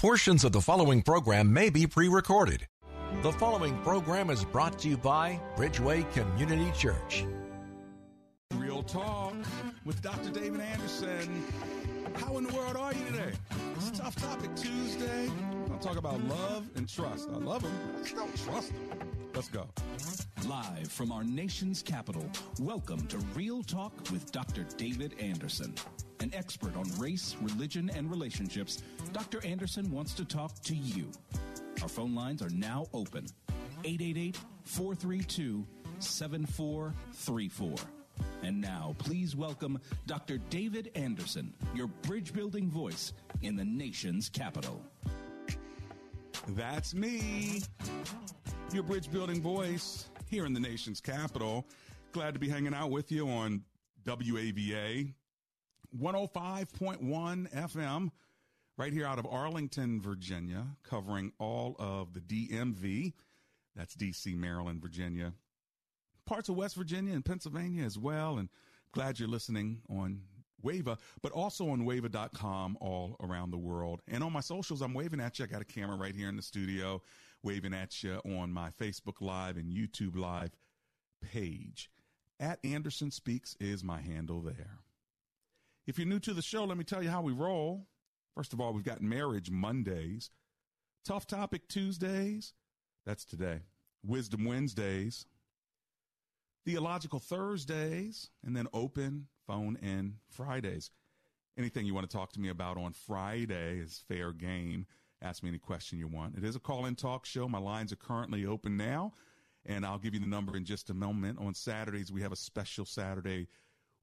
Portions of the following program may be pre recorded. The following program is brought to you by Bridgeway Community Church. Real Talk with Dr. David Anderson. How in the world are you today? It's a Tough Topic Tuesday. I'll talk about love and trust. I love them. I just don't trust them. Let's go. Live from our nation's capital, welcome to Real Talk with Dr. David Anderson. An expert on race, religion, and relationships, Dr. Anderson wants to talk to you. Our phone lines are now open 888 432 7434. And now, please welcome Dr. David Anderson, your bridge building voice in the nation's capital. That's me, your bridge building voice here in the nation's capital. Glad to be hanging out with you on WAVA 105.1 FM right here out of Arlington, Virginia, covering all of the DMV. That's DC, Maryland, Virginia, parts of West Virginia and Pennsylvania as well. And glad you're listening on Wava, but also on wava.com all around the world. And on my socials, I'm waving at you. I got a camera right here in the studio, waving at you on my Facebook Live and YouTube Live page. At Anderson Speaks is my handle there. If you're new to the show, let me tell you how we roll. First of all, we've got Marriage Mondays, Tough Topic Tuesdays, that's today, Wisdom Wednesdays, Theological Thursdays, and then Open Phone In Fridays. Anything you want to talk to me about on Friday is fair game. Ask me any question you want. It is a call in talk show. My lines are currently open now, and I'll give you the number in just a moment. On Saturdays, we have a special Saturday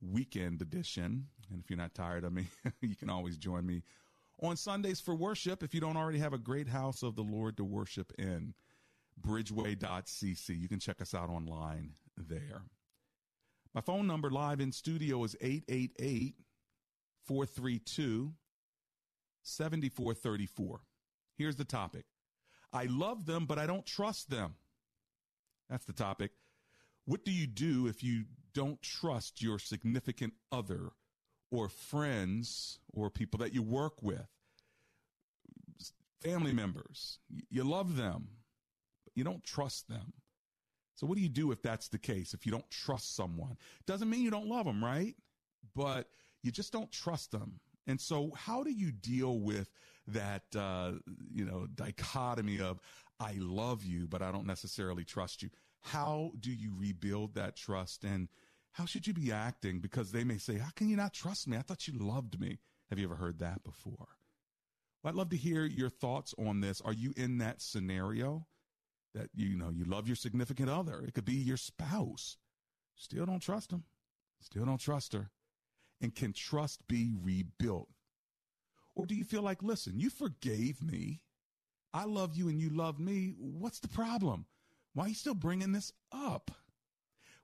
weekend edition. And if you're not tired of me, you can always join me on Sundays for worship if you don't already have a great house of the Lord to worship in. Bridgeway.cc. You can check us out online there. My phone number live in studio is 888 432 7434. Here's the topic I love them, but I don't trust them. That's the topic. What do you do if you don't trust your significant other or friends or people that you work with? Family members. You love them, but you don't trust them. So, what do you do if that's the case? If you don't trust someone, doesn't mean you don't love them, right? But you just don't trust them. And so, how do you deal with that, uh, you know, dichotomy of I love you, but I don't necessarily trust you? How do you rebuild that trust? And how should you be acting? Because they may say, How can you not trust me? I thought you loved me. Have you ever heard that before? Well, I'd love to hear your thoughts on this. Are you in that scenario? that you know you love your significant other. It could be your spouse. Still don't trust him. Still don't trust her. And can trust be rebuilt? Or do you feel like, listen, you forgave me. I love you and you love me. What's the problem? Why are you still bringing this up?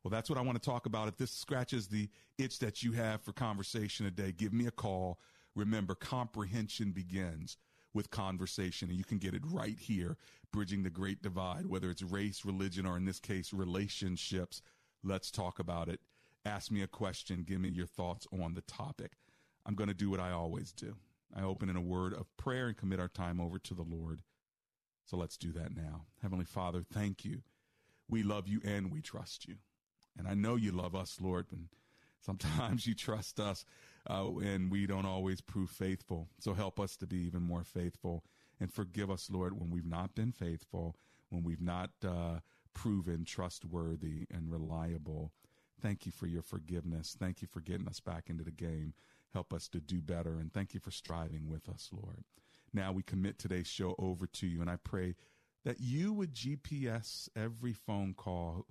Well, that's what I want to talk about. If this scratches the itch that you have for conversation today, give me a call. Remember, comprehension begins with conversation, and you can get it right here, bridging the great divide, whether it's race, religion, or in this case, relationships. Let's talk about it. Ask me a question. Give me your thoughts on the topic. I'm going to do what I always do. I open in a word of prayer and commit our time over to the Lord. So let's do that now. Heavenly Father, thank you. We love you and we trust you. And I know you love us, Lord, and sometimes you trust us uh, and we don't always prove faithful. So help us to be even more faithful and forgive us, Lord, when we've not been faithful, when we've not uh, proven trustworthy and reliable. Thank you for your forgiveness. Thank you for getting us back into the game. Help us to do better. And thank you for striving with us, Lord. Now we commit today's show over to you. And I pray that you would GPS every phone call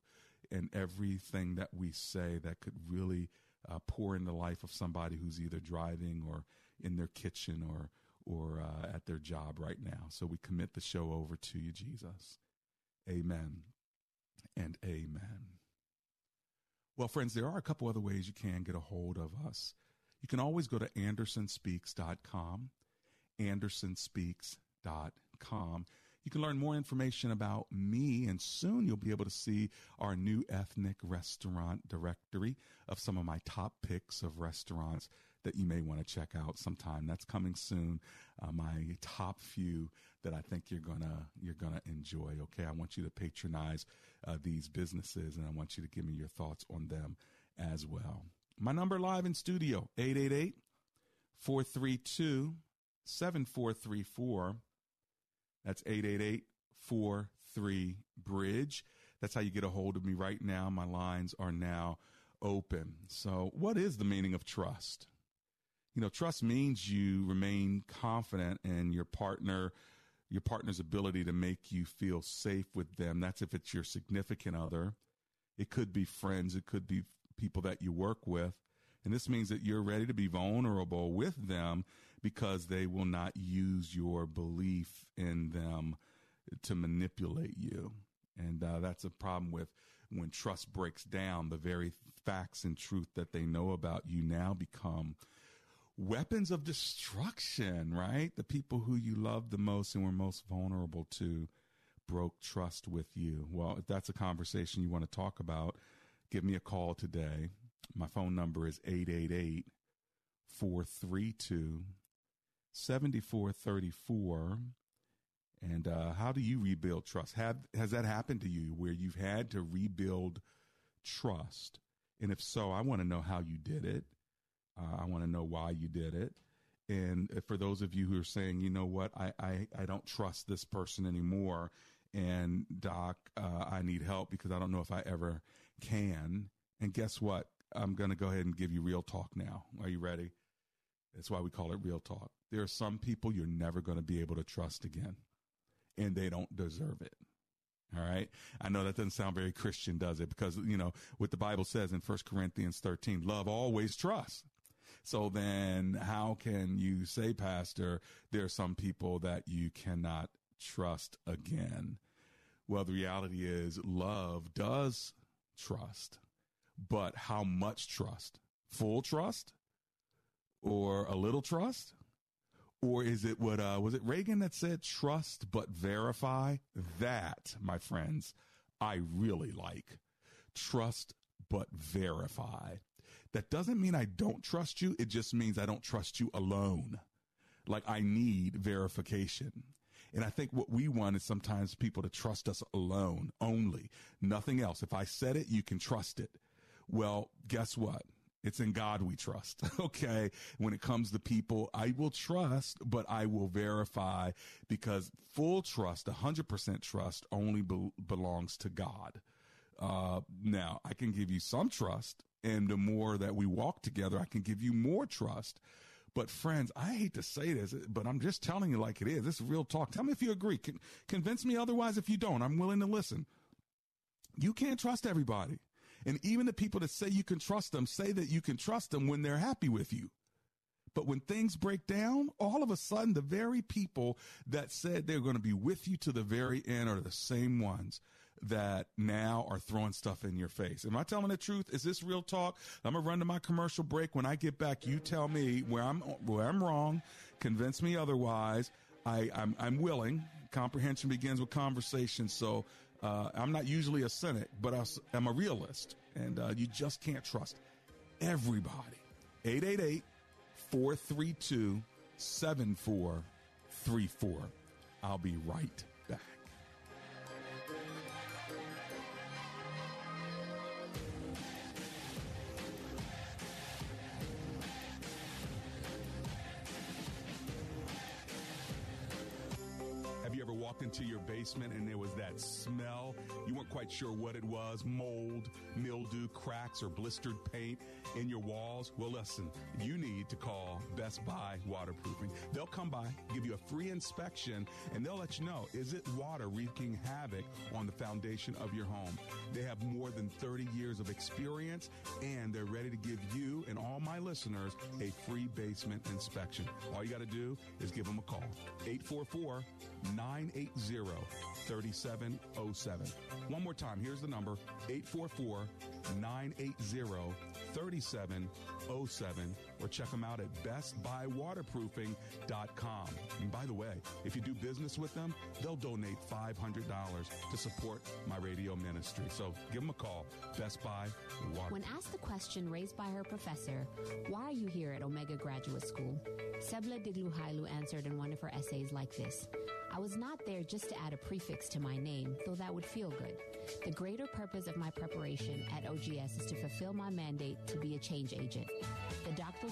and everything that we say that could really uh, pour in the life of somebody who's either driving or in their kitchen or or uh, at their job right now. So we commit the show over to you, Jesus. Amen and amen. Well, friends, there are a couple other ways you can get a hold of us. You can always go to andersonspeaks.com, andersonspeaks.com. You can learn more information about me, and soon you'll be able to see our new ethnic restaurant directory of some of my top picks of restaurants that you may want to check out sometime. That's coming soon. Uh, my top few that I think you're gonna you're gonna enjoy. Okay, I want you to patronize uh, these businesses, and I want you to give me your thoughts on them as well. My number live in studio 888 432 7434. That's 888 43 Bridge. That's how you get a hold of me right now. My lines are now open. So, what is the meaning of trust? You know, trust means you remain confident in your partner, your partner's ability to make you feel safe with them. That's if it's your significant other. It could be friends, it could be people that you work with. And this means that you're ready to be vulnerable with them because they will not use your belief in them to manipulate you. And uh, that's a problem with when trust breaks down, the very facts and truth that they know about you now become weapons of destruction, right? The people who you love the most and were most vulnerable to broke trust with you. Well, if that's a conversation you want to talk about, give me a call today. My phone number is 888 432 7434. And uh, how do you rebuild trust? Have, has that happened to you where you've had to rebuild trust? And if so, I want to know how you did it. Uh, I want to know why you did it. And for those of you who are saying, you know what, I, I, I don't trust this person anymore. And doc, uh, I need help because I don't know if I ever can. And guess what? I'm going to go ahead and give you real talk now. Are you ready? That's why we call it real talk. There are some people you're never going to be able to trust again, and they don't deserve it. All right. I know that doesn't sound very Christian, does it? Because, you know, what the Bible says in 1 Corinthians 13, love always trusts. So then how can you say, Pastor, there are some people that you cannot trust again? Well, the reality is love does trust but how much trust? Full trust or a little trust? Or is it what uh, was it Reagan that said trust but verify? That, my friends, I really like. Trust but verify. That doesn't mean I don't trust you. It just means I don't trust you alone. Like I need verification. And I think what we want is sometimes people to trust us alone, only, nothing else. If I said it, you can trust it. Well, guess what? It's in God we trust. Okay. When it comes to people, I will trust, but I will verify because full trust, 100% trust only be- belongs to God. Uh, now, I can give you some trust, and the more that we walk together, I can give you more trust. But friends, I hate to say this, but I'm just telling you like it is. This is real talk. Tell me if you agree. Con- convince me otherwise if you don't. I'm willing to listen. You can't trust everybody. And even the people that say you can trust them say that you can trust them when they're happy with you. But when things break down, all of a sudden, the very people that said they're going to be with you to the very end are the same ones that now are throwing stuff in your face. Am I telling the truth? Is this real talk? I'm gonna run to my commercial break. When I get back, you tell me where I'm where I'm wrong. Convince me otherwise. I, I'm, I'm willing. Comprehension begins with conversation. So uh, I'm not usually a cynic, but I'm a realist, and uh, you just can't trust everybody. 888 432 7434. I'll be right basement and there was that smell? You weren't quite sure what it was mold, mildew, cracks, or blistered paint in your walls? Well, listen, you need to call Best Buy Waterproofing. They'll come by, give you a free inspection, and they'll let you know is it water wreaking havoc on the foundation of your home? They have more than 30 years of experience and they're ready to give you and all my listeners a free basement inspection. All you got to do is give them a call. 844 980 3707. One more time, here's the number 844 980 3707 3707 or check them out at bestbuywaterproofing.com. And by the way, if you do business with them, they'll donate $500 to support my radio ministry. So give them a call. Best Buy Water. When asked the question raised by her professor, why are you here at Omega Graduate School? Sebla Digluhailu answered in one of her essays like this. I was not there just to add a prefix to my name, though that would feel good. The greater purpose of my preparation at OGS is to fulfill my mandate to be a change agent. The doctoral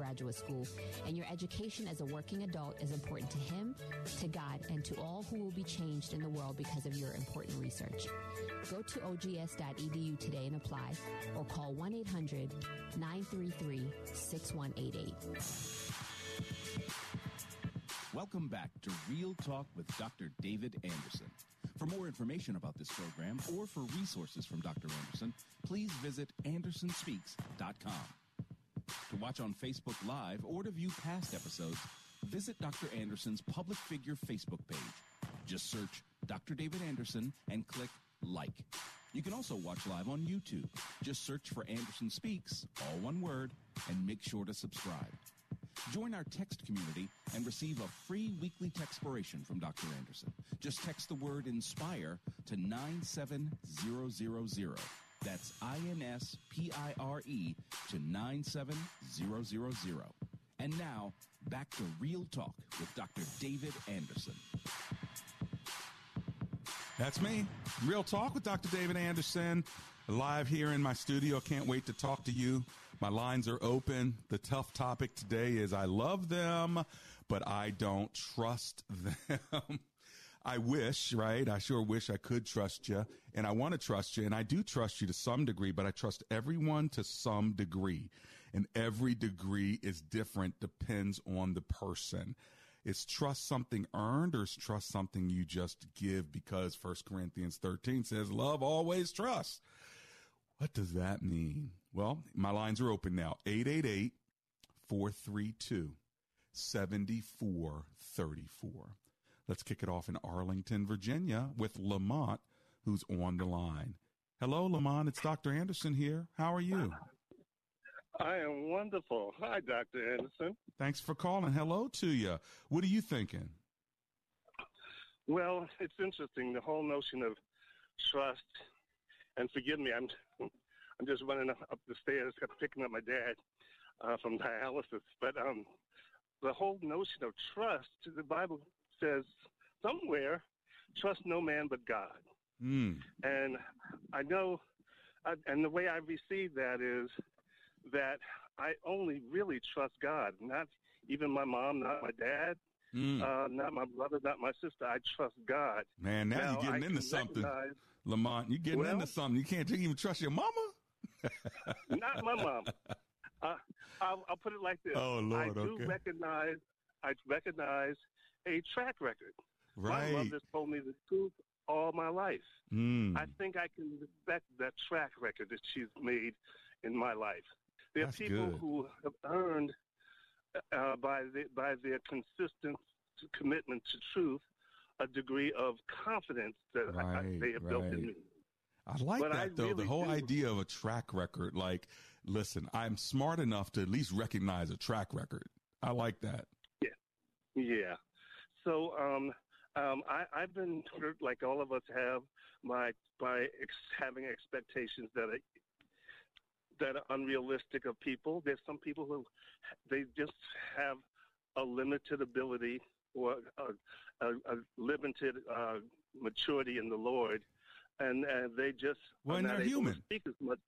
Graduate School, and your education as a working adult is important to him, to God, and to all who will be changed in the world because of your important research. Go to ogs.edu today and apply or call 1 800 933 6188. Welcome back to Real Talk with Dr. David Anderson. For more information about this program or for resources from Dr. Anderson, please visit andersonspeaks.com. To watch on Facebook Live or to view past episodes, visit Dr. Anderson's public figure Facebook page. Just search Dr. David Anderson and click like. You can also watch live on YouTube. Just search for Anderson Speaks, all one word, and make sure to subscribe. Join our text community and receive a free weekly textpiration from Dr. Anderson. Just text the word INSPIRE to 97000. That's I-N-S-P-I-R-E to 97000. And now, back to Real Talk with Dr. David Anderson. That's me. Real Talk with Dr. David Anderson. Live here in my studio. Can't wait to talk to you. My lines are open. The tough topic today is I love them, but I don't trust them. I wish, right? I sure wish I could trust you and I want to trust you and I do trust you to some degree, but I trust everyone to some degree and every degree is different, depends on the person. Is trust something earned or is trust something you just give because First Corinthians 13 says love always trusts? What does that mean? Well, my lines are open now. 888 432 7434. Let's kick it off in Arlington, Virginia with Lamont, who's on the line. Hello, Lamont. It's Dr. Anderson here. How are you? I am wonderful. Hi, Dr. Anderson. Thanks for calling. Hello to you. What are you thinking? Well, it's interesting the whole notion of trust. And forgive me, I'm I'm just running up the stairs, picking up my dad uh, from dialysis. But um, the whole notion of trust, to the Bible says somewhere, trust no man but God. Mm. And I know, I, and the way I receive that is that I only really trust God, not even my mom, not my dad, mm. uh, not my brother, not my sister. I trust God. Man, now, now you're getting I into something, Lamont. You're getting well, into something. You can't even trust your mama. not my mom. Uh, I'll, I'll, put it like this. Oh Lord, I do okay. recognize. I recognize a track record. Right. My mother told me the truth all my life. Mm. I think I can respect that track record that she's made in my life. There That's are people good. who have earned uh, by the, by their consistent commitment to truth a degree of confidence that right, I, they have right. built in me. I like but that I though. Really the whole do. idea of a track record. Like, listen, I'm smart enough to at least recognize a track record. I like that. Yeah. Yeah. So um, Um, I, I've been hurt, like all of us have, by by ex- having expectations that are that are unrealistic of people. There's some people who they just have a limited ability or a, a, a limited uh, maturity in the Lord, and uh, they just not they're human. speak as much.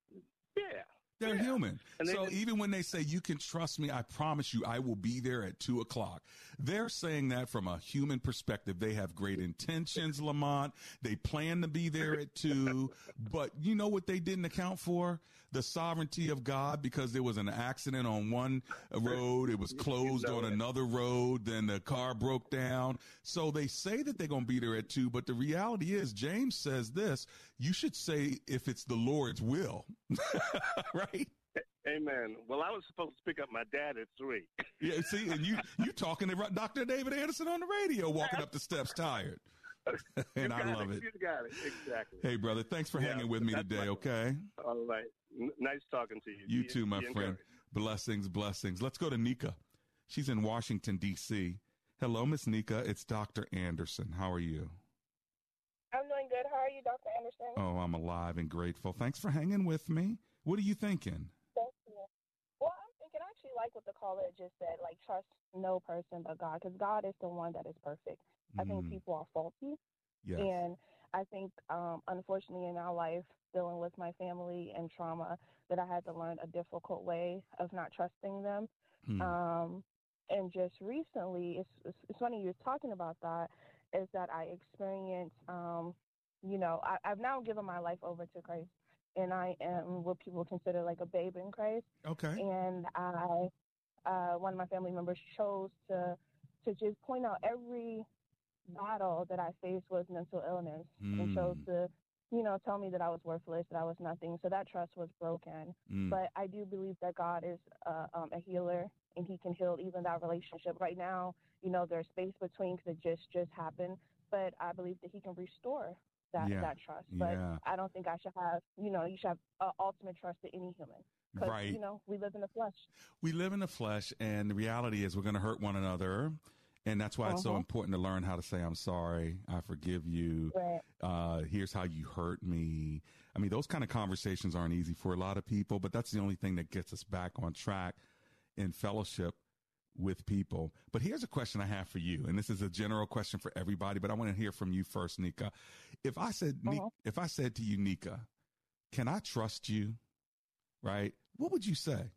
Yeah, They're yeah. human. They so even when they say you can trust me, I promise you I will be there at two o'clock. They're saying that from a human perspective. They have great intentions, Lamont. They plan to be there at two, but you know what they didn't account for? The sovereignty of God because there was an accident on one road. It was closed know on it. another road. Then the car broke down. So they say that they're going to be there at two, but the reality is James says this, you should say if it's the Lord's will, right? Amen. Well, I was supposed to pick up my dad at three. Yeah, see, and you you talking to Dr. David Anderson on the radio, walking up the steps tired, and I love it. You got it exactly. Hey, brother, thanks for Yeah, hanging with me today. my- Okay, All right. N- nice talking to you. you Be- too, my friend. encouraged. Blessings, blessings. Let's go to Nika. She's in Washington D.C. Hello, Miss Nika. It's Dr. Anderson. How are you? I'm doing good. How are you, Dr. Anderson? Oh, I'm alive and grateful. Thanks for hanging with me. What are you thinking? Thank you. Well, I'm thinking I actually like what the caller just said, like trust no person but God, because God is the one that is perfect. I think Mm, people are faulty, yes. and I think, um, unfortunately, in our life, dealing with my family and trauma, that I had to learn a difficult way of not trusting them. Hmm. Um, and just recently, it's, it's, it's funny you were talking about that, is that I experienced, um, you know, I, I've now given my life over to Christ, and I am what people consider like a babe in Christ. okay. And I, uh, one of my family members chose to to just point out every battle that I faced was mental illness, and chose Mm, to, you know, tell me that I was worthless, that I was nothing. So that trust was broken. mm. But I do believe that God is uh, um, a healer, and He can heal even that relationship. Right now, you know, there's space between because it just just happened. But I believe that He can restore that Yeah, that trust. But yeah. I don't think I should have, you know, you should have uh, ultimate trust in any human. Because Right. you know, we live in the flesh. we live in the flesh and the reality is we're going to hurt one another and that's why it's so Uh-huh. important to learn how to say i'm sorry i forgive you Right. uh, here's how you hurt me i mean those kind of conversations aren't easy for a lot of people but that's the only thing that gets us back on track in fellowship with people but here's a question i have for you and this is a general question for everybody but i want to hear from you first nika if i said Uh-huh. if i said to you nika can i trust you right what would you say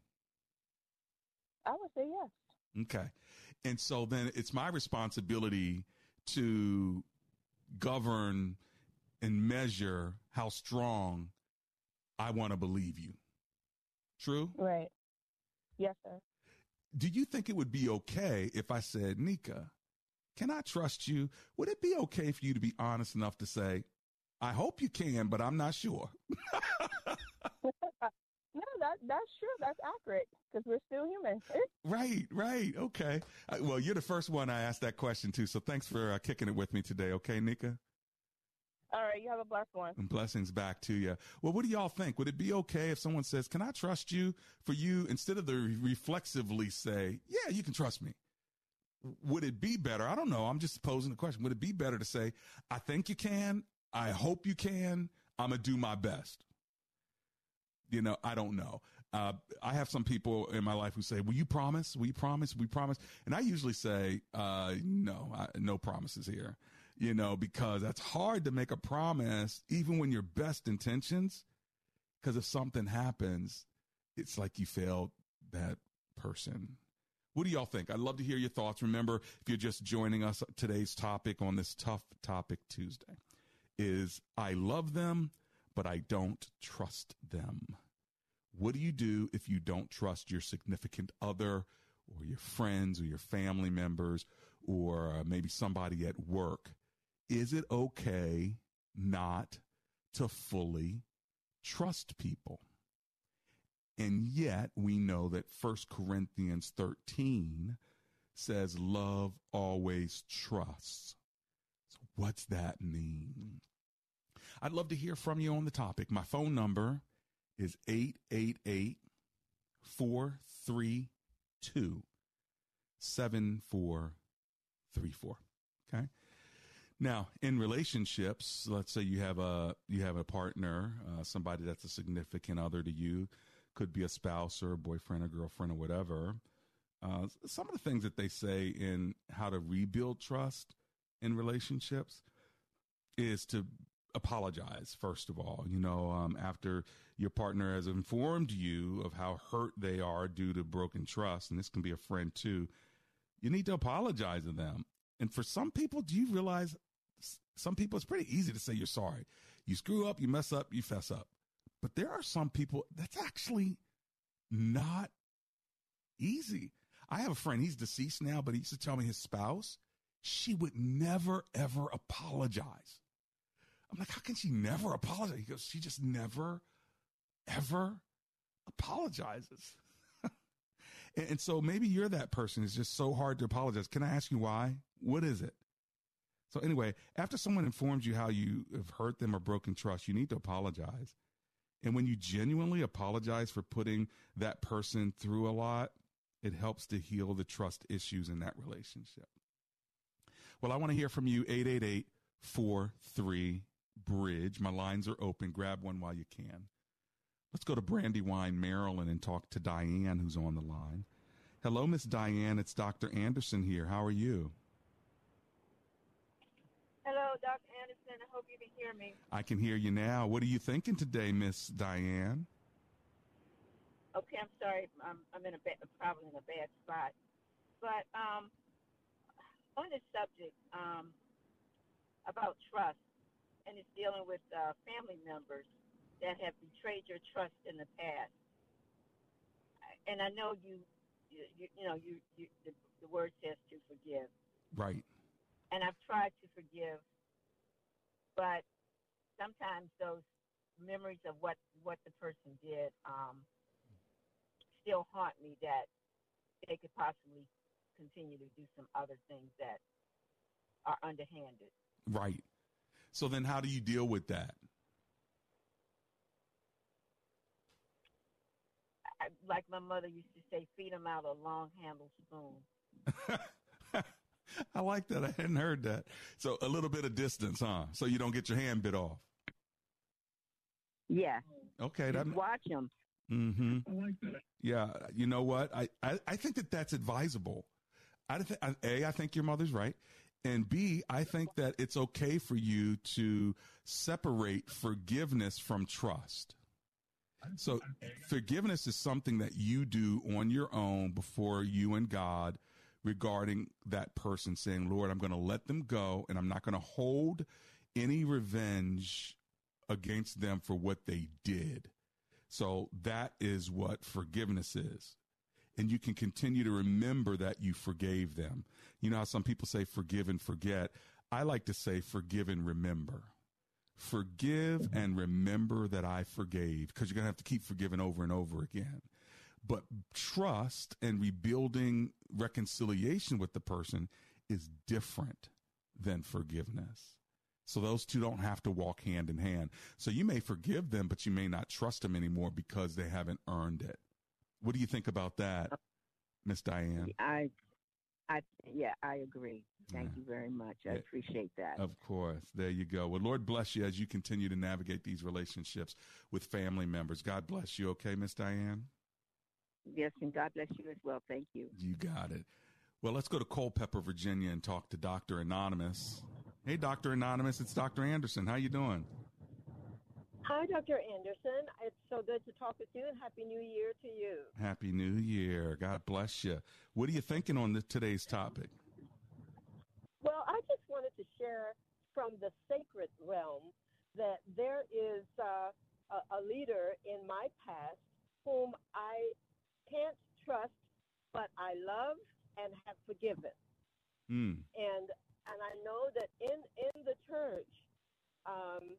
I would say yes. Okay. And so then it's my responsibility to govern and measure how strong I want to believe you. True? Right. Yes, sir. Do you think it would be okay if I said, Nika, can I trust you? Would it be okay for you to be honest enough to say, I hope you can, but I'm not sure? No, that that's true. That's accurate because we're still human. Right, right. Okay. Uh, well, you're the first one I asked that question to. So thanks for uh, kicking it with me today. Okay, Nika? All right, you have a blessed one. And blessings back to you. Well, what do y'all think? Would it be okay if someone says, Can I trust you? For you, instead of the reflexively say, Yeah, you can trust me. Would it be better? I don't know. I'm just posing the question. Would it be better to say, I think you can. I hope you can. I'm going to do my best. You know, I don't know. Uh, I have some people in my life who say, Will you promise? Will you promise? You promise? And I usually say, uh, No, I, no promises here you know, because that's hard to make a promise, even when your best intentions, because if something happens, it's like you failed that person. What do y'all think? I'd love to hear your thoughts. Remember, if you're just joining us, today's topic on this tough topic Tuesday is I love them, but I don't trust them. What do you do if you don't trust your significant other or your friends or your family members or uh, maybe somebody at work? Is it okay not to fully trust people? And yet we know that 1 Corinthians 13 says love always trusts. So what's that mean? I'd love to hear from you on the topic. My phone number is 888 432 7434. Okay. Now, in relationships, let's say you have a you have a partner, uh, somebody that's a significant other to you, could be a spouse or a boyfriend or girlfriend or whatever. Uh, some of the things that they say in how to rebuild trust in relationships is to apologize first of all. You know, um, after your partner has informed you of how hurt they are due to broken trust, and this can be a friend too. You need to apologize to them. And for some people, do you realize some people, it's pretty easy to say you're sorry. You screw up, you mess up, you fess up. But there are some people that's actually not easy. I have a friend, he's deceased now, but he used to tell me his spouse, she would never, ever apologize. I'm like, how can she never apologize? He goes, she just never, ever apologizes. and, and so maybe you're that person. It's just so hard to apologize. Can I ask you why? What is it? So anyway, after someone informs you how you have hurt them or broken trust, you need to apologize. And when you genuinely apologize for putting that person through a lot, it helps to heal the trust issues in that relationship. Well, I want to hear from you 888 43 Bridge. My lines are open. Grab one while you can. Let's go to Brandywine, Maryland, and talk to Diane, who's on the line. Hello, Miss Diane. It's Dr. Anderson here. How are you? Hello, Dr. Anderson. I hope you can hear me. I can hear you now. What are you thinking today, Miss Diane? Okay, I'm sorry. I'm, I'm in a bad, probably in a bad spot. But um, on this subject um, about trust, and it's dealing with uh, family members that have betrayed your trust in the past. And I know you, you, you, know, you, you the, the word says to forgive. Right and I've tried to forgive, but sometimes those memories of what what the person did um, still haunt me. That they could possibly continue to do some other things that are underhanded. Right. So then, how do you deal with that? Like my mother used to say, feed them out a long handled spoon. I like that. I hadn't heard that. So a little bit of distance, huh? So you don't get your hand bit off. Yeah. Okay. That, watch them. Mm-hmm. I like that. Yeah. You know what? I, I, I think that that's advisable. I th- A, I think your mother's right. And B, I think that it's okay for you to separate forgiveness from trust. So forgiveness is something that you do on your own before you and God regarding that person saying, Lord, I'm going to let them go and I'm not going to hold any revenge against them for what they did. So that is what forgiveness is. And you can continue to remember that you forgave them. You know how some people say forgive and forget? I like to say forgive and remember. Forgive and remember that I forgave because you're going to have to keep forgiving over and over again. But trust and rebuilding reconciliation with the person is different than forgiveness. So those two don't have to walk hand in hand. So you may forgive them, but you may not trust them anymore because they haven't earned it. What do you think about that, uh, Miss Diane? I, I, yeah, I agree. Thank yeah. you very much. I yeah. appreciate that. Of course. There you go. Well, Lord bless you as you continue to navigate these relationships with family members. God bless you. Okay, Miss Diane? Yes, and God bless you as well. Thank you. You got it. Well, let's go to Culpeper, Virginia, and talk to Dr. Anonymous. Hey, Dr. Anonymous, it's Dr. Anderson. How you doing? Hi, Dr. Anderson. It's so good to talk with you, and Happy New Year to you. Happy New Year. God bless you. What are you thinking on the, today's topic? Well, I just wanted to share from the sacred realm that there is uh, a, a leader in my past whom I can't trust, but I love and have forgiven. Mm. And and I know that in in the church, um,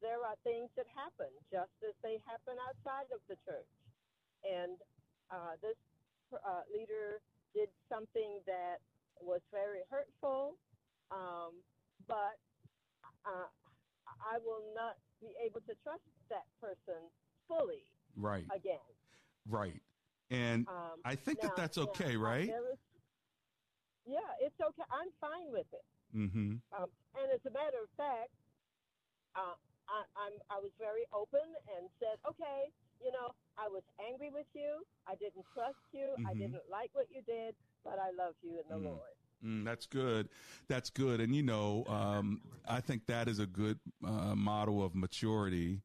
there are things that happen just as they happen outside of the church. And uh, this uh, leader did something that was very hurtful, um, but uh, I will not be able to trust that person fully right again. Right. And um, I think now, that that's okay, now, right? Is, yeah, it's okay. I'm fine with it. Mm-hmm. Um, and as a matter of fact, I, I'm, I was very open and said, okay, you know, I was angry with you. I didn't trust you. Mm-hmm. I didn't like what you did, but I love you in the mm. Lord. Mm, that's good. That's good. And you know, um, I think that is a good uh, model of maturity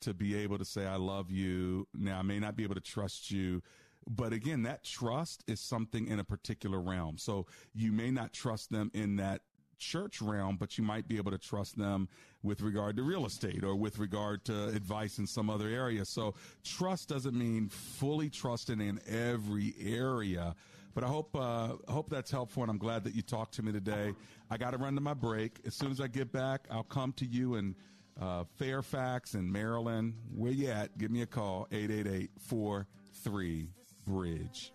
to be able to say, I love you. Now, I may not be able to trust you, but again, that trust is something in a particular realm. So you may not trust them in that church realm, but you might be able to trust them with regard to real estate or with regard to advice in some other area. So trust doesn't mean fully trusting in every area. But I hope uh, hope that's helpful, and I'm glad that you talked to me today. I got to run to my break. As soon as I get back, I'll come to you in uh, Fairfax and Maryland. Where you at? Give me a call 888 43 Bridge.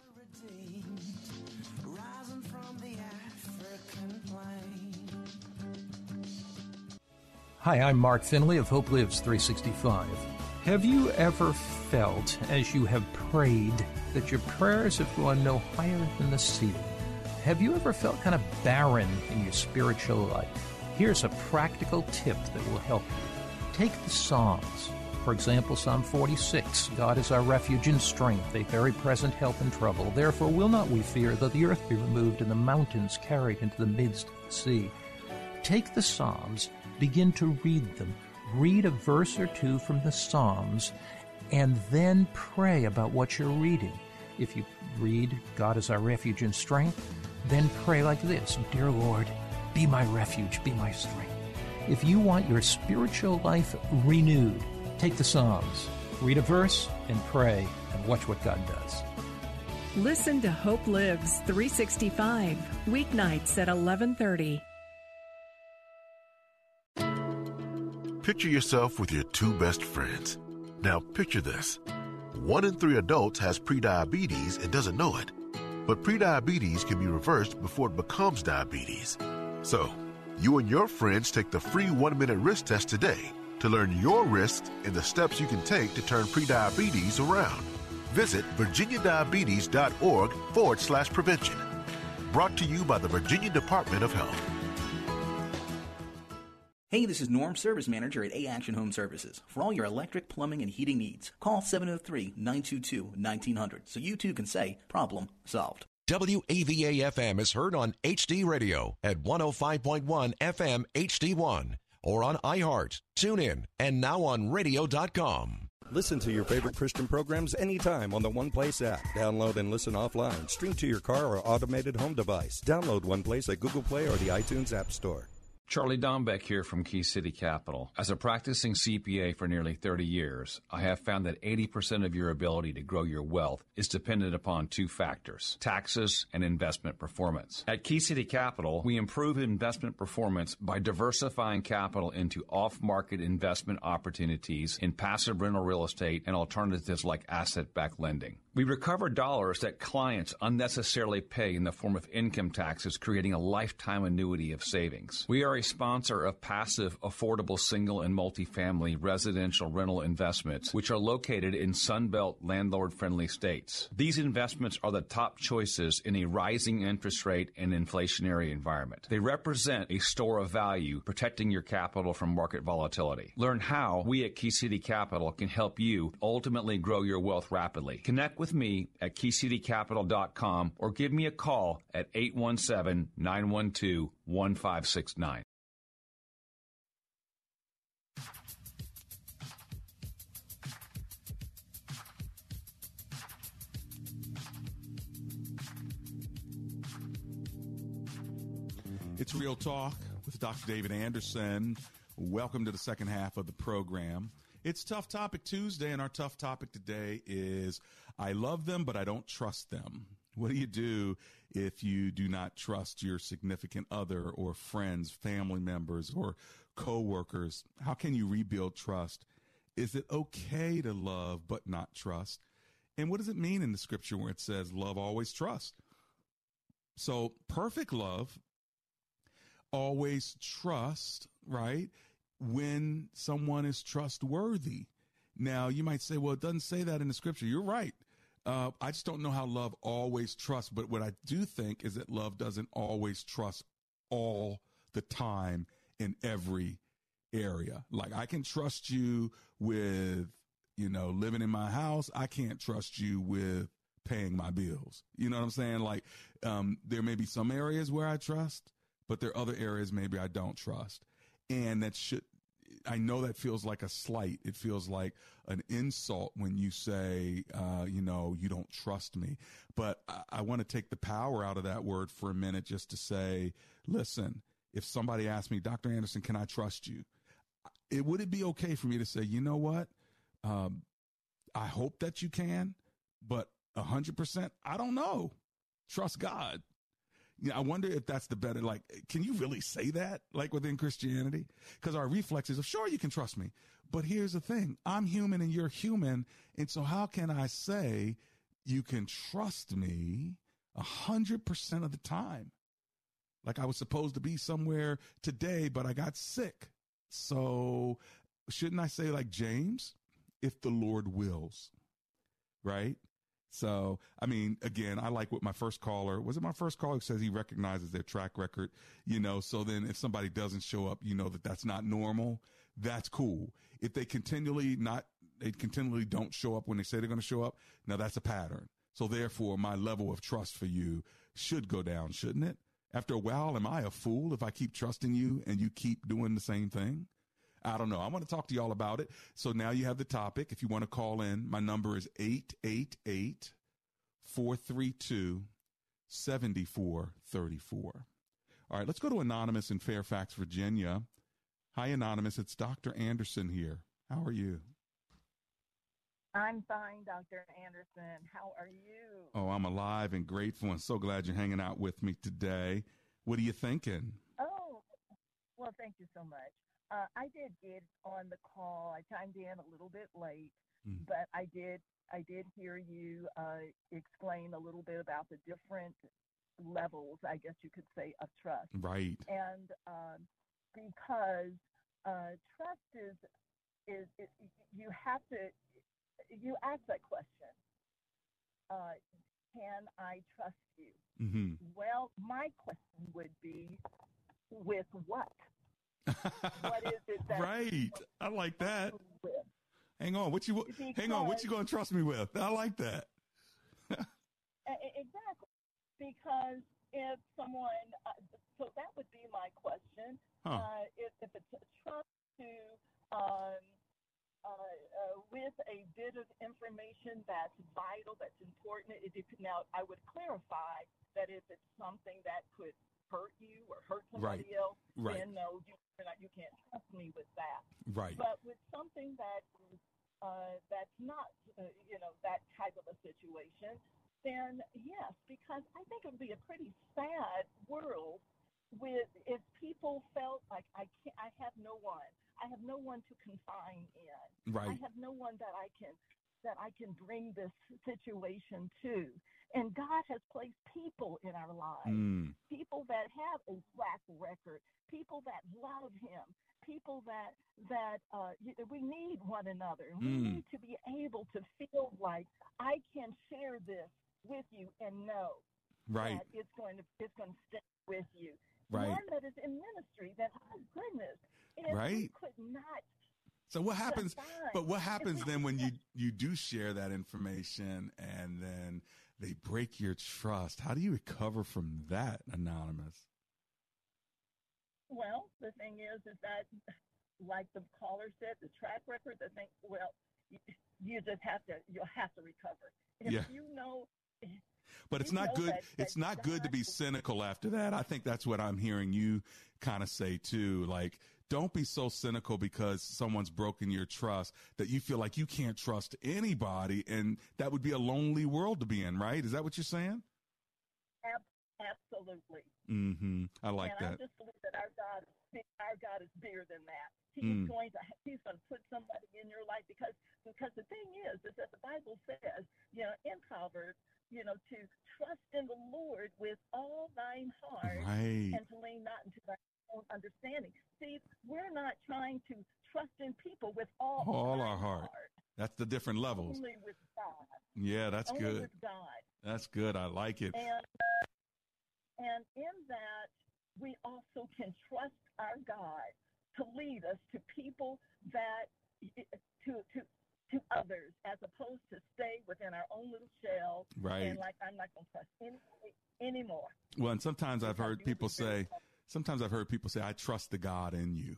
Hi, I'm Mark Finley of Hope Lives 365. Have you ever felt, as you have prayed, that your prayers have gone no higher than the ceiling? Have you ever felt kind of barren in your spiritual life? Here's a practical tip that will help you. Take the Psalms. For example, Psalm 46 God is our refuge and strength, a very present help in trouble. Therefore, will not we fear, though the earth be removed and the mountains carried into the midst of the sea. Take the Psalms begin to read them. Read a verse or two from the Psalms and then pray about what you're reading. If you read, God is our refuge and strength, then pray like this Dear Lord, be my refuge, be my strength. If you want your spiritual life renewed, take the Psalms, read a verse, and pray, and watch what God does. Listen to Hope Lives 365, weeknights at 1130. Picture yourself with your two best friends. Now picture this. One in three adults has prediabetes and doesn't know it. But prediabetes can be reversed before it becomes diabetes. So, you and your friends take the free one minute risk test today to learn your risks and the steps you can take to turn prediabetes around. Visit virginiadiabetes.org forward slash prevention. Brought to you by the Virginia Department of Health. Hey, this is Norm, Service Manager at A Action Home Services. For all your electric, plumbing, and heating needs, call 703 922 1900 so you too can say, problem solved. WAVA FM is heard on HD Radio at 105.1 FM HD1 or on iHeart, TuneIn, and now on radio.com. Listen to your favorite Christian programs anytime on the One Place app. Download and listen offline. Stream to your car or automated home device. Download One Place at Google Play or the iTunes App Store. Charlie Dombeck here from Key City Capital. As a practicing CPA for nearly 30 years, I have found that 80% of your ability to grow your wealth is dependent upon two factors taxes and investment performance. At Key City Capital, we improve investment performance by diversifying capital into off market investment opportunities in passive rental real estate and alternatives like asset backed lending. We recover dollars that clients unnecessarily pay in the form of income taxes, creating a lifetime annuity of savings. We are a sponsor of passive, affordable single and multifamily residential rental investments, which are located in Sunbelt landlord friendly states. These investments are the top choices in a rising interest rate and inflationary environment. They represent a store of value, protecting your capital from market volatility. Learn how we at Key City Capital can help you ultimately grow your wealth rapidly. Connect with with me at keycitycapital.com or give me a call at 817 912 1569. It's Real Talk with Dr. David Anderson. Welcome to the second half of the program. It's Tough Topic Tuesday, and our tough topic today is I love them, but I don't trust them. What do you do if you do not trust your significant other or friends, family members, or coworkers? How can you rebuild trust? Is it okay to love but not trust? And what does it mean in the scripture where it says love always trust? So perfect love always trust, right? When someone is trustworthy. Now you might say, well, it doesn't say that in the scripture. You're right. Uh, I just don't know how love always trusts. But what I do think is that love doesn't always trust all the time in every area. Like I can trust you with, you know, living in my house. I can't trust you with paying my bills. You know what I'm saying? Like, um, there may be some areas where I trust, but there are other areas maybe I don't trust. And that should, I know that feels like a slight. It feels like an insult when you say, uh, you know, you don't trust me. But I, I want to take the power out of that word for a minute just to say, listen, if somebody asks me, Dr. Anderson, can I trust you? It would it be okay for me to say, you know what? Um, I hope that you can, but a hundred percent, I don't know. Trust God. Yeah, I wonder if that's the better. Like, can you really say that? Like within Christianity, because our reflexes of sure you can trust me, but here's the thing: I'm human and you're human, and so how can I say you can trust me a hundred percent of the time? Like I was supposed to be somewhere today, but I got sick. So shouldn't I say like James, if the Lord wills, right? So, I mean, again, I like what my first caller was it my first caller says he recognizes their track record, you know, so then if somebody doesn't show up, you know that that's not normal. That's cool. If they continually not, they continually don't show up when they say they're going to show up. Now that's a pattern. So therefore my level of trust for you should go down, shouldn't it? After a while, am I a fool if I keep trusting you and you keep doing the same thing? I don't know. I want to talk to y'all about it. So now you have the topic. If you want to call in, my number is 888 432 7434. All right, let's go to Anonymous in Fairfax, Virginia. Hi, Anonymous. It's Dr. Anderson here. How are you? I'm fine, Dr. Anderson. How are you? Oh, I'm alive and grateful and so glad you're hanging out with me today. What are you thinking? Oh, well, thank you so much. Uh, I did get on the call. I chimed in a little bit late, mm. but I did I did hear you uh, explain a little bit about the different levels, I guess you could say, of trust. Right. And um, because uh, trust is, is, is you have to you ask that question. Uh, can I trust you? Mm-hmm. Well, my question would be, with what? What is it that right? I like that. Hang on, what you because, hang on, what you going to trust me with? I like that. exactly, because if someone, uh, so that would be my question. Huh. Uh, if, if it's a trust to um, uh, uh, with a bit of information that's vital, that's important. It, it, now, I would clarify that if it's something that could hurt you or hurt somebody right. else, right. then no, you, you can't trust me with that. Right. But with something that is uh, that's not, uh, you know, that type of a situation, then yes, because I think it would be a pretty sad world with if people felt like I can't, I have no one, I have no one to confine in. Right. I have no one that I can that I can bring this situation to. And God has placed people in our lives, mm. people that have a track record, people that love Him, people that that uh, we need one another. We mm. need to be able to feel like I can share this with you and know right. that it's going to it's going to stay with you. Right. One that is in ministry. That oh goodness, if right. could not so what happens? But what happens then when you you do share that information and then they break your trust? How do you recover from that, anonymous? Well, the thing is, is that like the caller said, the track record. The thing, well, you, you just have to you'll have to recover. If yeah. you know. But it's not good. That, it's that not God, good to be cynical after that. I think that's what I'm hearing you kind of say too. Like don't be so cynical because someone's broken your trust that you feel like you can't trust anybody. And that would be a lonely world to be in, right? Is that what you're saying? Absolutely. Mm-hmm. I like and that. I just believe that our God, our God is bigger than that. He's mm. going to He's going to put somebody in your life because because the thing is is that the Bible says, you know, in Proverbs, you know, to trust in the Lord with all thine heart right. and to lean not into thy own understanding. See, we're not trying to trust in people with all all our heart. heart. That's the different levels. Only with God. Yeah, that's Only good. With God. That's good. I like it. And and in that, we also can trust our God to lead us to people that to to to others as opposed to stay within our own little shell Right. and like I'm not gonna trust anybody anymore. Well, and sometimes I've heard people say, sometimes I've heard people say, I trust the God in you.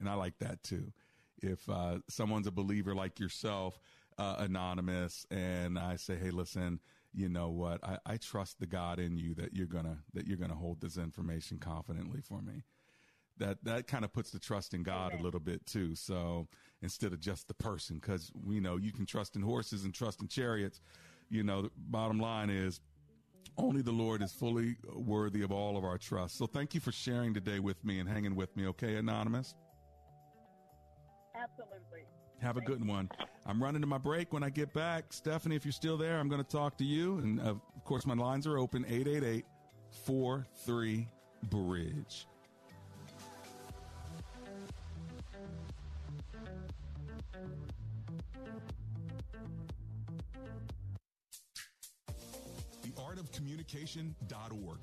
And I like that too. If uh, someone's a believer like yourself, uh, anonymous, and I say, hey, listen, you know what? I, I trust the God in you that you're gonna that you're gonna hold this information confidently for me. That that kind of puts the trust in God a little bit too. So instead of just the person, because we know you can trust in horses and trust in chariots. You know, the bottom line is only the Lord is fully worthy of all of our trust. So thank you for sharing today with me and hanging with me. Okay, anonymous. Absolutely. Have a good one. I'm running to my break. When I get back, Stephanie, if you're still there, I'm going to talk to you. And uh, of course, my lines are open 888 43 Bridge. theartofcommunication.org.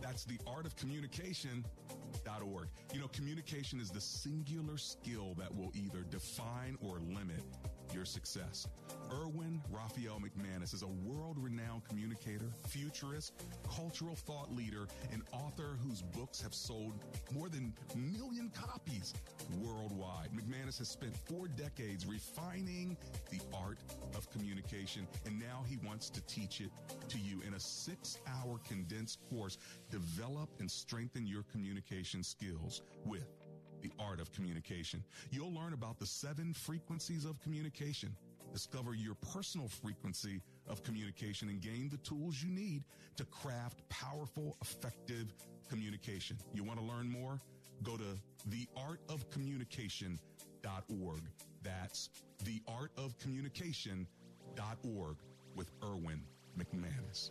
That's theartofcommunication.org. You know, communication is the singular skill that will either define or limit your success. Erwin Raphael McManus is a world renowned communicator, futurist, cultural thought leader, and author whose books have sold more than a million copies worldwide. McManus has spent four decades refining the art of communication, and now he wants to teach it to you in a six hour condensed course. Develop and strengthen your communication skills with the art of communication. You'll learn about the seven frequencies of communication. Discover your personal frequency of communication and gain the tools you need to craft powerful, effective communication. You want to learn more? Go to theartofcommunication.org. That's theartofcommunication.org with Erwin McManus.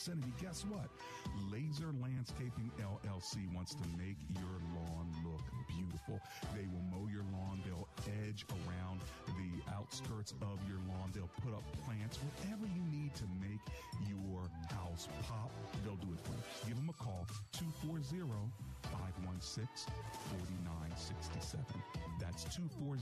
Vicinity, guess what? Laser Landscaping LLC wants to make your lawn look beautiful. They will mow your lawn. They'll edge around the outskirts of your lawn. They'll put up plants, whatever you need to make your house pop. They'll do it for you. Give them a call, 240 516 4967. That's 240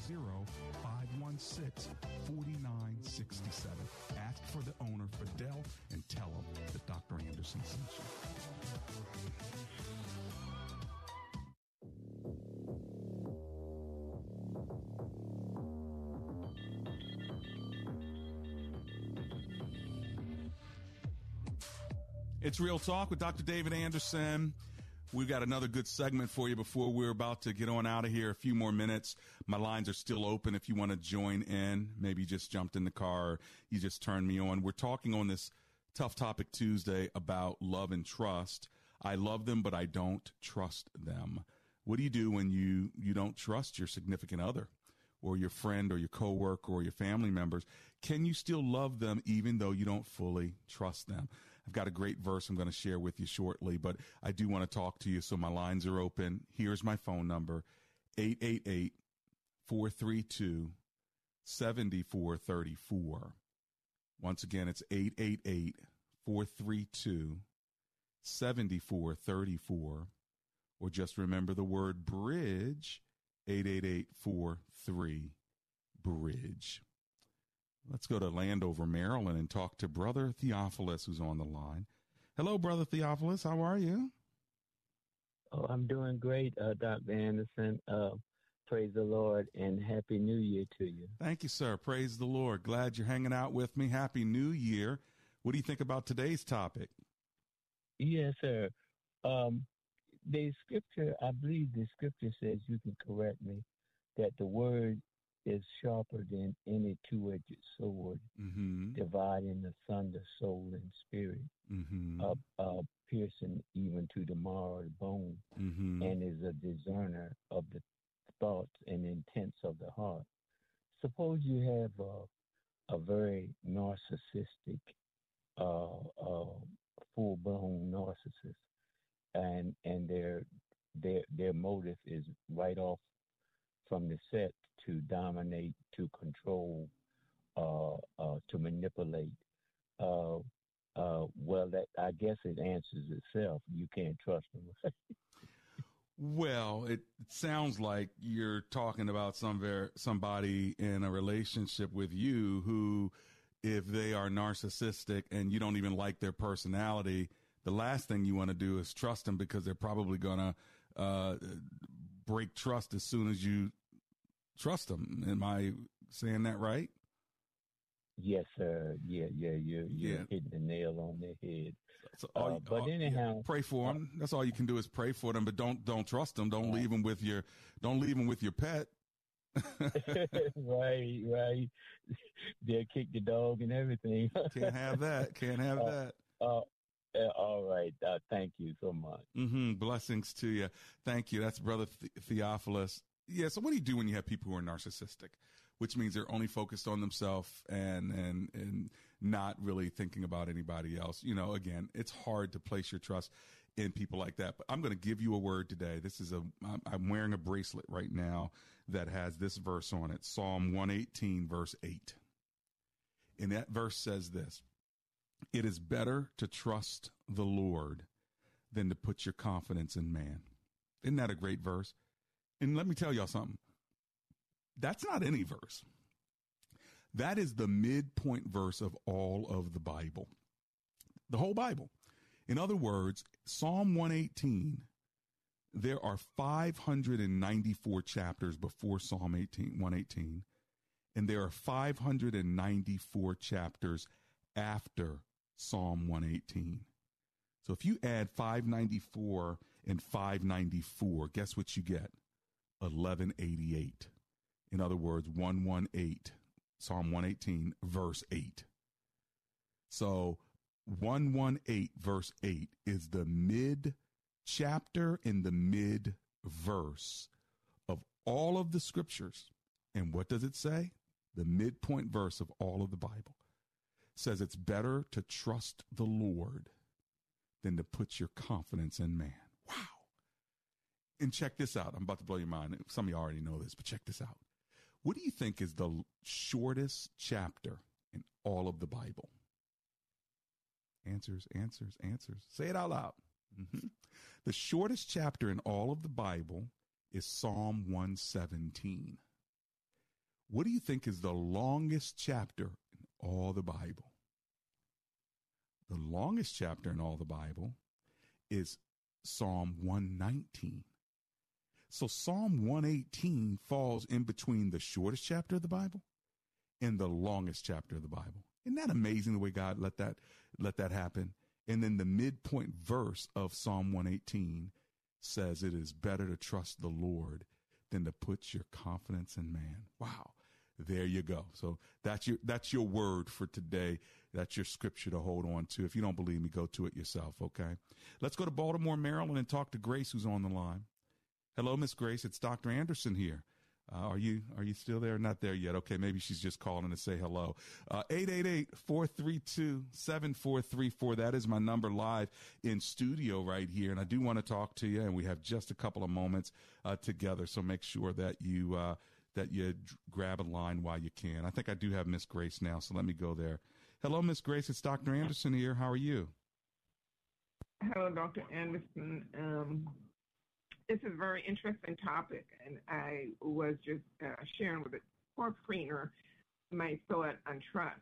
516 4967. Ask for the owner, Fidel, and tell him that Dr. Anderson sent you. It's Real Talk with Dr. David Anderson. We've got another good segment for you before we're about to get on out of here. A few more minutes. My lines are still open if you want to join in. Maybe you just jumped in the car you just turned me on. We're talking on this Tough Topic Tuesday about love and trust. I love them, but I don't trust them. What do you do when you, you don't trust your significant other or your friend or your coworker or your family members? Can you still love them even though you don't fully trust them? I've got a great verse I'm going to share with you shortly, but I do want to talk to you. So my lines are open. Here's my phone number 888 432 7434. Once again, it's 888 432 7434. Or just remember the word bridge 888 43 bridge. Let's go to Landover, Maryland, and talk to Brother Theophilus, who's on the line. Hello, Brother Theophilus. How are you? Oh, I'm doing great, uh, Dr. Anderson. Uh, praise the Lord and Happy New Year to you. Thank you, sir. Praise the Lord. Glad you're hanging out with me. Happy New Year. What do you think about today's topic? Yes, sir. Um, the scripture, I believe the scripture says, you can correct me, that the word is sharper than any two-edged sword, mm-hmm. dividing asunder soul and spirit, mm-hmm. uh, uh, piercing even to the marrow the bone, mm-hmm. and is a discerner of the thoughts and intents of the heart. Suppose you have a, a very narcissistic, uh, uh full-blown narcissist, and and their their their motive is right off from the set to dominate, to control, uh, uh, to manipulate. Uh, uh, well, that I guess it answers itself. You can't trust them. well, it sounds like you're talking about some ver- somebody in a relationship with you who, if they are narcissistic and you don't even like their personality, the last thing you want to do is trust them because they're probably going to uh, break trust as soon as you trust them. Am I saying that right? Yes, sir. Yeah, yeah, you're, you're Yeah. hitting the nail on the head. So all Uh, but all- yeah, anyhow, pray for them. That's all you can do is pray for them, but don't don't trust them. Don't leave them with your don't leave them with your pet. right, right. They'll kick the dog and everything. Can't have that. Can't have Uh, that. Uh, uh, all right. Uh, thank you so much. Mm-hmm. Blessings to you. Thank you. That's Brother the- Theophilus. Yeah. So what do you do when you have people who are narcissistic, which means they're only focused on themselves and and and not really thinking about anybody else? You know, again, it's hard to place your trust in people like that. But I'm going to give you a word today. This is a I'm, wearing a bracelet right now that has this verse on it, Psalm 118, verse eight. And that verse says this. It is better to trust the Lord than to put your confidence in man. Isn't that a great verse? And let me tell y'all something. That's not any verse. That is the midpoint verse of all of the Bible. The whole Bible. In other words, Psalm 118, there are 594 chapters before Psalm 18, 118, and there are 594 chapters after Psalm 118. So if you add 594 and 594, guess what you get? 1188. In other words, 118, Psalm 118, verse 8. So 118, verse 8 is the mid chapter in the mid verse of all of the scriptures. And what does it say? The midpoint verse of all of the Bible says it's better to trust the Lord than to put your confidence in man. And check this out. I'm about to blow your mind. Some of you already know this, but check this out. What do you think is the shortest chapter in all of the Bible? Answers, answers, answers. Say it out loud. Mhm. The shortest chapter in all of the Bible is Psalm 117. What do you think is the longest chapter in all the Bible? The longest chapter in all the Bible is Psalm 119. So Psalm 118 falls in between the shortest chapter of the Bible and the longest chapter of the Bible. Isn't that amazing the way God let that let that happen? And then the midpoint verse of Psalm 118 says it is better to trust the Lord than to put your confidence in man. Wow. There you go. So that's your that's your word for today. That's your scripture to hold on to. If you don't believe me, go to it yourself, okay? Let's go to Baltimore, Maryland and talk to Grace who's on the line. Hello, Miss Grace. It's Dr. Anderson here. Uh, are you are you still there? Not there yet. Okay, maybe she's just calling to say hello. Uh, 888-432-7434. That is my number live in studio right here. And I do want to talk to you, and we have just a couple of moments uh, together. So make sure that you uh, that you d- grab a line while you can. I think I do have Miss Grace now, so let me go there. Hello, Miss Grace. It's Dr. Anderson here. How are you? Hello, Dr. Anderson. Um, this is a very interesting topic, and I was just uh, sharing with a court screener my thought on trust.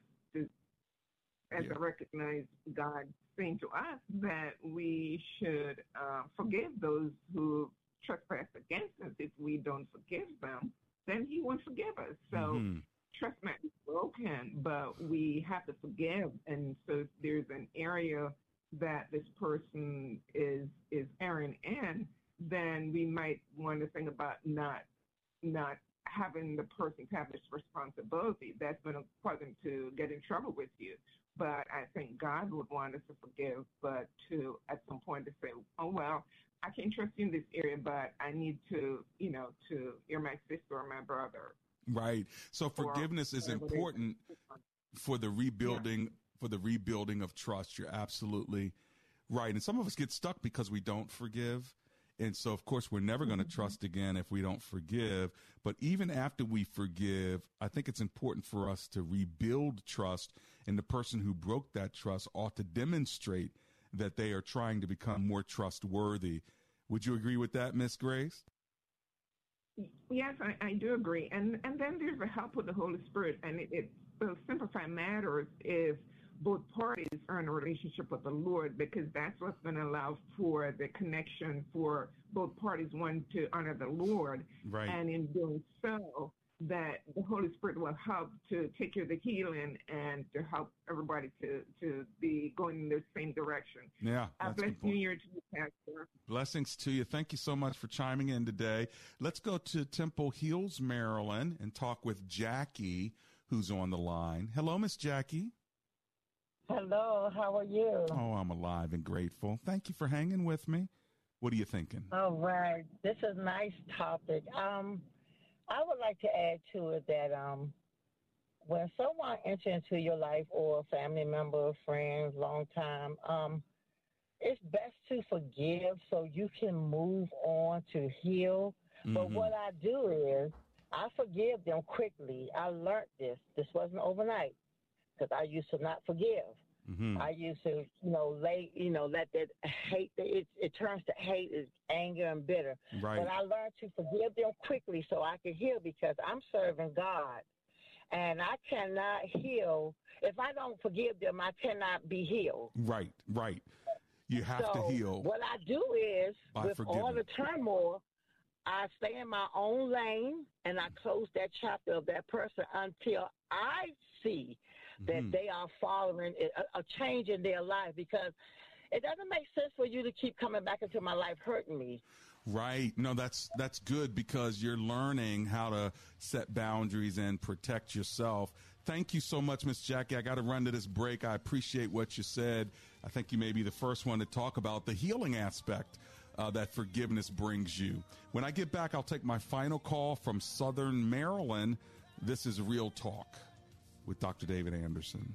As Yeah. I recognize God saying to us that we should uh, forgive those who trespass against us. If we don't forgive them, then He won't forgive us. So Mhm. trust might be broken, but we have to forgive. And so if there's an area that this person is is erring in, then we might want to think about not not having the person have this responsibility. That's going to cause them to get in trouble with you. But I think God would want us to forgive, but to at some point to say, oh well, I can't trust you in this area, but I need to, you know, to you're my sister or my brother. Right. So forgiveness is important for the rebuilding yeah. for the rebuilding of trust. You're absolutely right. And some of us get stuck because we don't forgive. And so, of course, we're never going to mm-hmm. trust again if we don't forgive. But even after we forgive, I think it's important for us to rebuild trust. And the person who broke that trust ought to demonstrate that they are trying to become more trustworthy. Would you agree with that, Miss Grace? Yes, I, I, do agree. And and then there's the help of the Holy Spirit. And it, it will simplify matters if both parties are in a relationship with the Lord because that's what's going to allow for the connection for both parties, one to honor the Lord. Right. And in doing so, that the Holy Spirit will help to take care of the healing and to help everybody to, to be going in the same direction. Yeah. Uh, bless New Year to you, Pastor. Blessings to you. Thank you so much for chiming in today. Let's go to Temple Hills, Maryland, and talk with Jackie, who's on the line. Hello, Miss Jackie. Hello, how are you? Oh, I'm alive and grateful. Thank you for hanging with me. What are you thinking? All right. This is a nice topic. Um, I would like to add to it that um, when someone enters into your life or a family member, friends, long time, um, it's best to forgive so you can move on to heal. Mm-hmm. But what I do is I forgive them quickly. I learned this. This wasn't overnight because I used to not forgive. Mm-hmm. I used to, you know, lay, you know, let that hate, it, it turns to hate, is anger and bitter. Right. But I learned to forgive them quickly so I could heal because I'm serving God. And I cannot heal. If I don't forgive them, I cannot be healed. Right, right. You have so to heal. What I do is, with forgiving. all the turmoil, I stay in my own lane and I close that chapter of that person until I see that mm-hmm. they are following a, a change in their life because it doesn't make sense for you to keep coming back into my life hurting me. Right. No, that's that's good because you're learning how to set boundaries and protect yourself. Thank you so much, Miss Jackie. I got to run to this break. I appreciate what you said. I think you may be the first one to talk about the healing aspect uh, that forgiveness brings you. When I get back, I'll take my final call from Southern Maryland. This is Real Talk with Dr. David Anderson.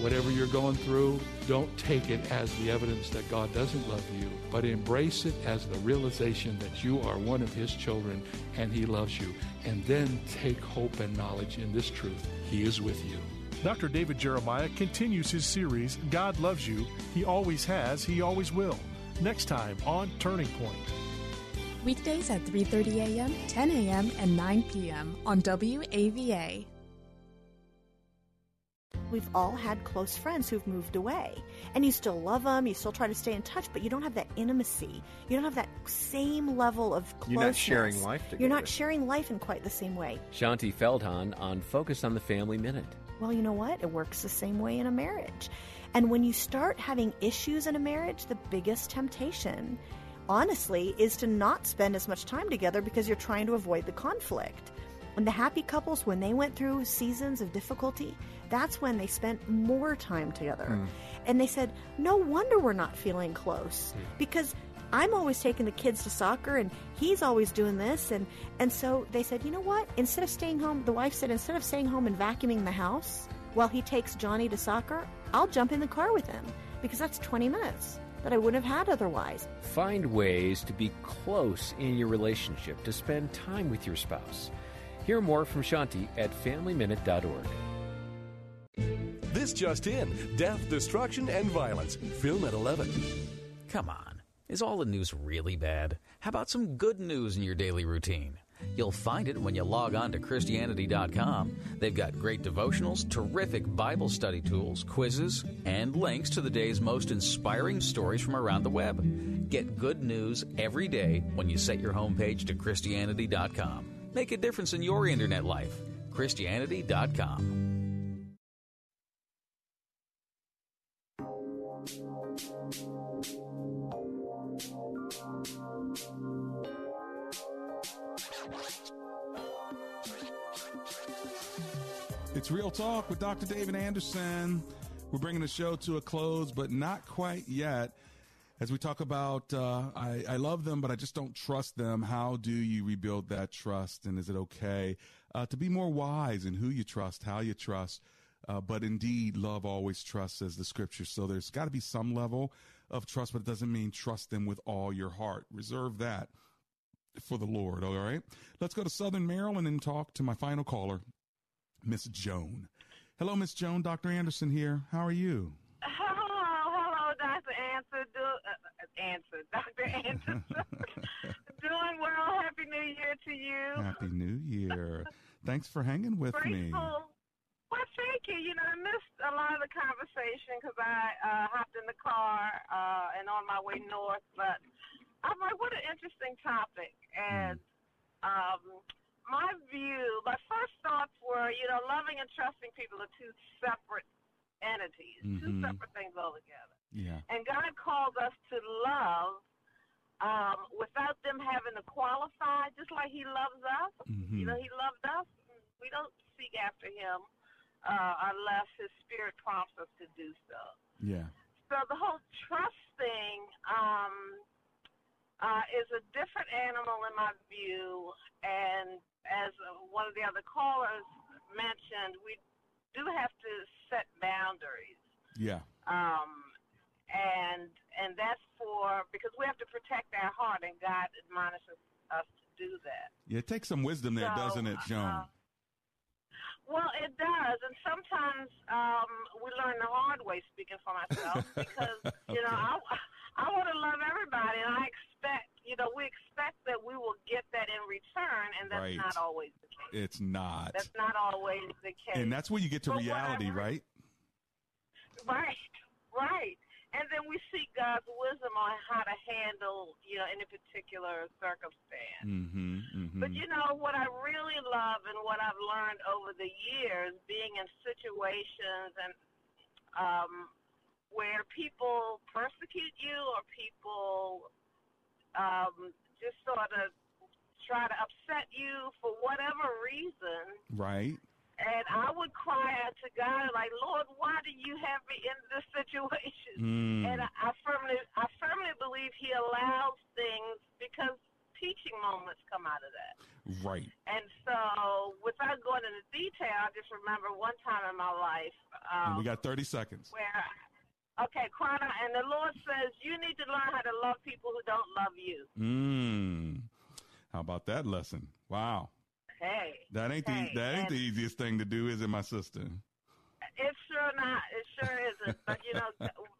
Whatever you're going through, don't take it as the evidence that God doesn't love you, but embrace it as the realization that you are one of His children and He loves you. And then take hope and knowledge in this truth He is with you. Dr. David Jeremiah continues his series, God Loves You, He Always Has, He Always Will. Next time on Turning Point. Weekdays at 3:30 a.m., 10 a.m., and 9 p.m. on WAVA. We've all had close friends who've moved away, and you still love them, you still try to stay in touch, but you don't have that intimacy. You don't have that same level of closeness. You're not sharing life together. You're not sharing life in quite the same way. Shaunti Feldhahn on Focus on the Family Minute. Well, you know what? It works the same way in a marriage. And when you start having issues in a marriage, the biggest temptation honestly, is to not spend as much time together because you're trying to avoid the conflict. And the happy couples, when they went through seasons of difficulty, that's when they spent more time together. Mm. And they said, No wonder we're not feeling close because I'm always taking the kids to soccer and he's always doing this. And, and so they said, You know what? Instead of staying home, the wife said, instead of staying home and vacuuming the house while he takes Johnny to soccer, I'll jump in the car with him because that's 20 minutes that I wouldn't have had otherwise. Find ways to be close in your relationship, to spend time with your spouse. Hear more from Shaunti at FamilyMinute.org. This just in death, destruction, and violence. Film at 11. Come on. Is all the news really bad? How about some good news in your daily routine? You'll find it when you log on to Christianity.com. They've got great devotionals, terrific Bible study tools, quizzes, and links to the day's most inspiring stories from around the web. Get good news every day when you set your homepage to Christianity.com. Make a difference in your internet life. Christianity.com. It's Real Talk with Dr. David Anderson. We're bringing the show to a close, but not quite yet. As we talk about, uh, I, I love them, but I just don't trust them. How do you rebuild that trust? And is it okay uh, to be more wise in who you trust, how you trust? Uh, but indeed, love always trusts, as the scripture. So there's got to be some level of trust, but it doesn't mean trust them with all your heart. Reserve that for the Lord. All right. Let's go to Southern Maryland and talk to my final caller, Miss Joan. Hello, Miss Joan. Dr. Anderson here. How are you? Hello, hello, Dr. Answer. Do, uh, answer, Dr. Anderson. Doing well. Happy New Year to you. Happy New Year. Thanks for hanging with me. Grateful. Well, thank you. You know, I missed a lot of the conversation because I uh, hopped in the car uh, and on my way north. But I'm like, what an interesting topic. And um, my view, my first thoughts were, you know, loving and trusting people are two separate entities, two Mhm. separate things altogether. Yeah. And God calls us to love um, without them having to qualify, just like He loves us. You know, He loved us. We don't seek after Him uh, unless His Spirit prompts us to do so. Yeah. So the whole trust thing um, uh, is a different animal in my view, and as uh, one of the other callers mentioned, we do have to set boundaries. Yeah. Um, and and that's for because we have to protect our heart, and God admonishes us to do that. Yeah, it takes some wisdom there, So, doesn't it, Joan? Well, it does, and sometimes um, we learn the hard way. Speaking for myself, because you know I I want to love everybody, and I expect you know we expect that we will get that in return, and that's Right. not always the case. It's not. That's not always the case. And that's where you get to But reality, right? Right, right. And then we seek God's wisdom on how to handle, you know, any particular circumstance. Mm-hmm. mm-hmm. But you know what I really love and what I've learned over the years, being in situations and um, where people persecute you or people um, just sort of try to upset you for whatever reason. Right. And I would cry out to God, like, Lord, why do you have me in this situation? Mm. And I, I firmly, I firmly believe He allows things because teaching moments come out of that. Right. And so, without going into detail, I just remember one time in my life um, we got 30 seconds. where, okay, crying and the Lord says, you need to learn how to love people who don't love you. Mm. How about that lesson? Wow. Hey, That ain't hey, the that ain't the easiest thing to do, is it, my sister? It's sure not. It sure isn't. But you know,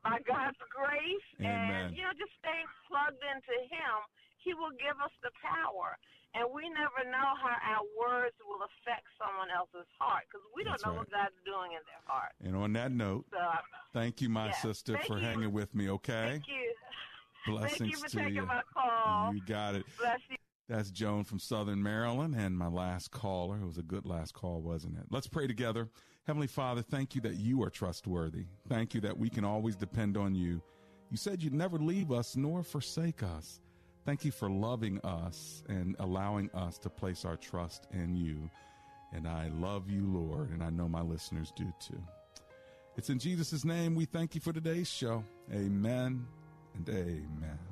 by God's grace Amen. and you know, just staying plugged into Him, He will give us the power. And we never know how our words will affect someone else's heart because we don't That's know right. what God's doing in their heart. And on that note, So, uh, thank you, my yeah, sister, for you. hanging with me. Okay. Thank you. Blessings Thank you for to taking you. my call. You got it. Bless you. That's Joan from Southern Maryland and my last caller. It was a good last call, wasn't it? Let's pray together. Heavenly Father, thank you that you are trustworthy. Thank you that we can always depend on you. You said you'd never leave us nor forsake us. Thank you for loving us and allowing us to place our trust in you. And I love you, Lord, and I know my listeners do too. It's in Jesus' name we thank you for today's show. Amen and amen.